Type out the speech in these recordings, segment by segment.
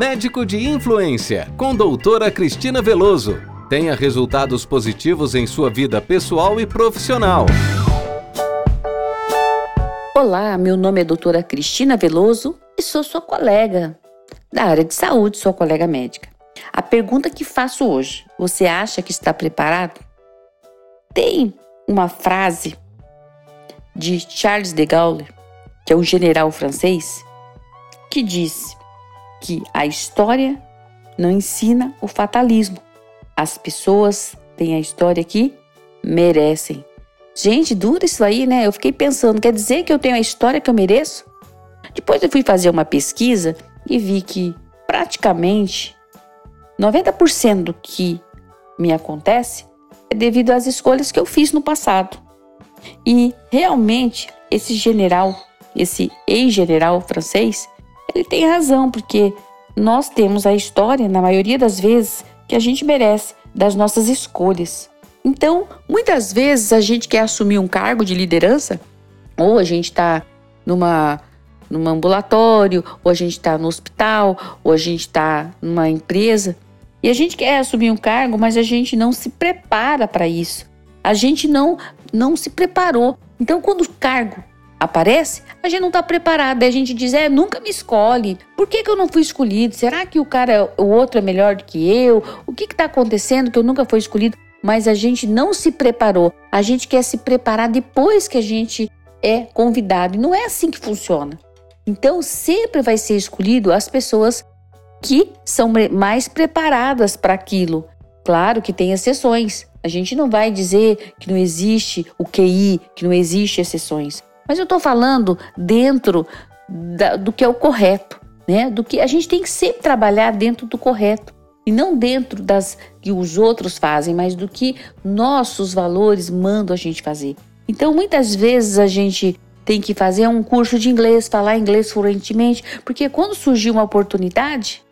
Médico de Influência, com doutora Cristina Veloso. Tenha resultados positivos em sua vida pessoal e profissional. Olá, meu nome é doutora Cristina Veloso e sou sua colega da área de saúde, sua colega médica. A pergunta que faço hoje: você acha que está preparado? Tem uma frase de Charles de Gaulle, que é um general francês, que disse que a história não ensina o fatalismo. As pessoas têm a história que merecem. Gente, dura isso aí, né? Eu fiquei pensando, quer dizer que eu tenho a história que eu mereço? Depois eu fui fazer uma pesquisa e vi que praticamente 90% do que me acontece é devido às escolhas que eu fiz no passado. E realmente esse general, esse ex-general francês, ele tem razão, porque nós temos a história, na maioria das vezes, que a gente merece das nossas escolhas. Então, muitas vezes a gente quer assumir um cargo de liderança, ou a gente está numa num ambulatório, ou a gente está no hospital, ou a gente está numa empresa, e a gente quer assumir um cargo, mas a gente não se prepara para isso. A gente não não se preparou. Então, quando o cargo aparece, a gente não está preparado. a gente diz, é, nunca me escolhe. Por que, que eu não fui escolhido? Será que o cara, o outro é melhor do que eu? O que está acontecendo que eu nunca fui escolhido? Mas a gente não se preparou. A gente quer se preparar depois que a gente é convidado. E não é assim que funciona. Então, sempre vai ser escolhido as pessoas que são mais preparadas para aquilo. Claro que tem exceções. A gente não vai dizer que não existe o QI, que não existe exceções. Mas eu estou falando dentro da, do que é o correto, né? Do que a gente tem que sempre trabalhar dentro do correto e não dentro das que os outros fazem, mas do que nossos valores mandam a gente fazer. Então, muitas vezes a gente tem que fazer um curso de inglês, falar inglês fluentemente, porque quando surgir uma oportunidade,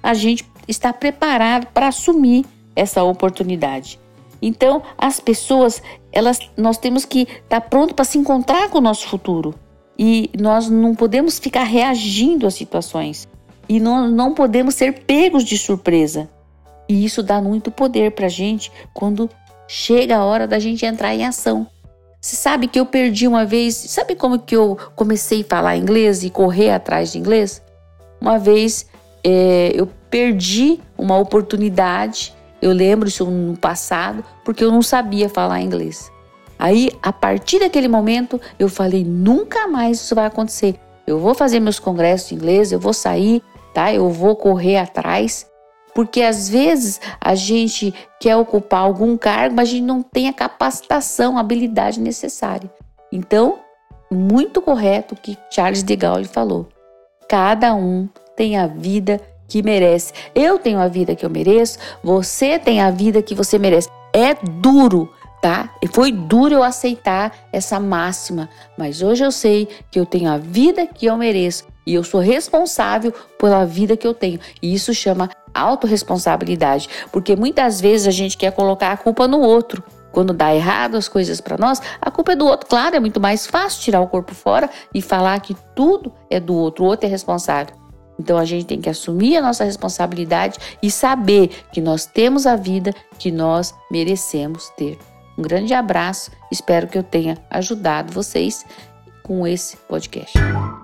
a gente está preparado para assumir essa oportunidade. Então, as pessoas, elas, nós temos que estar tá pronto para se encontrar com o nosso futuro. E nós não podemos ficar reagindo às situações. E não, não podemos ser pegos de surpresa. E isso dá muito poder para a gente quando chega a hora da gente entrar em ação. Você sabe que eu perdi uma vez. Sabe como que eu comecei a falar inglês e correr atrás de inglês? Uma vez é, eu perdi uma oportunidade eu lembro isso no passado, porque eu não sabia falar inglês. Aí, a partir daquele momento, eu falei: nunca mais isso vai acontecer. Eu vou fazer meus congressos de inglês, eu vou sair, tá? Eu vou correr atrás. Porque às vezes a gente quer ocupar algum cargo, mas a gente não tem a capacitação, a habilidade necessária. Então, muito correto o que Charles de Gaulle falou. Cada um tem a vida que merece. Eu tenho a vida que eu mereço, você tem a vida que você merece. É duro, tá? E foi duro eu aceitar essa máxima, mas hoje eu sei que eu tenho a vida que eu mereço e eu sou responsável pela vida que eu tenho. E isso chama autorresponsabilidade, porque muitas vezes a gente quer colocar a culpa no outro. Quando dá errado as coisas para nós, a culpa é do outro. Claro, é muito mais fácil tirar o corpo fora e falar que tudo é do outro, o outro é responsável. Então a gente tem que assumir a nossa responsabilidade e saber que nós temos a vida que nós merecemos ter. Um grande abraço, espero que eu tenha ajudado vocês com esse podcast.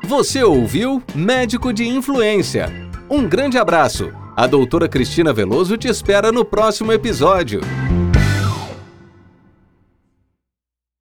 Você ouviu Médico de Influência. Um grande abraço. A doutora Cristina Veloso te espera no próximo episódio.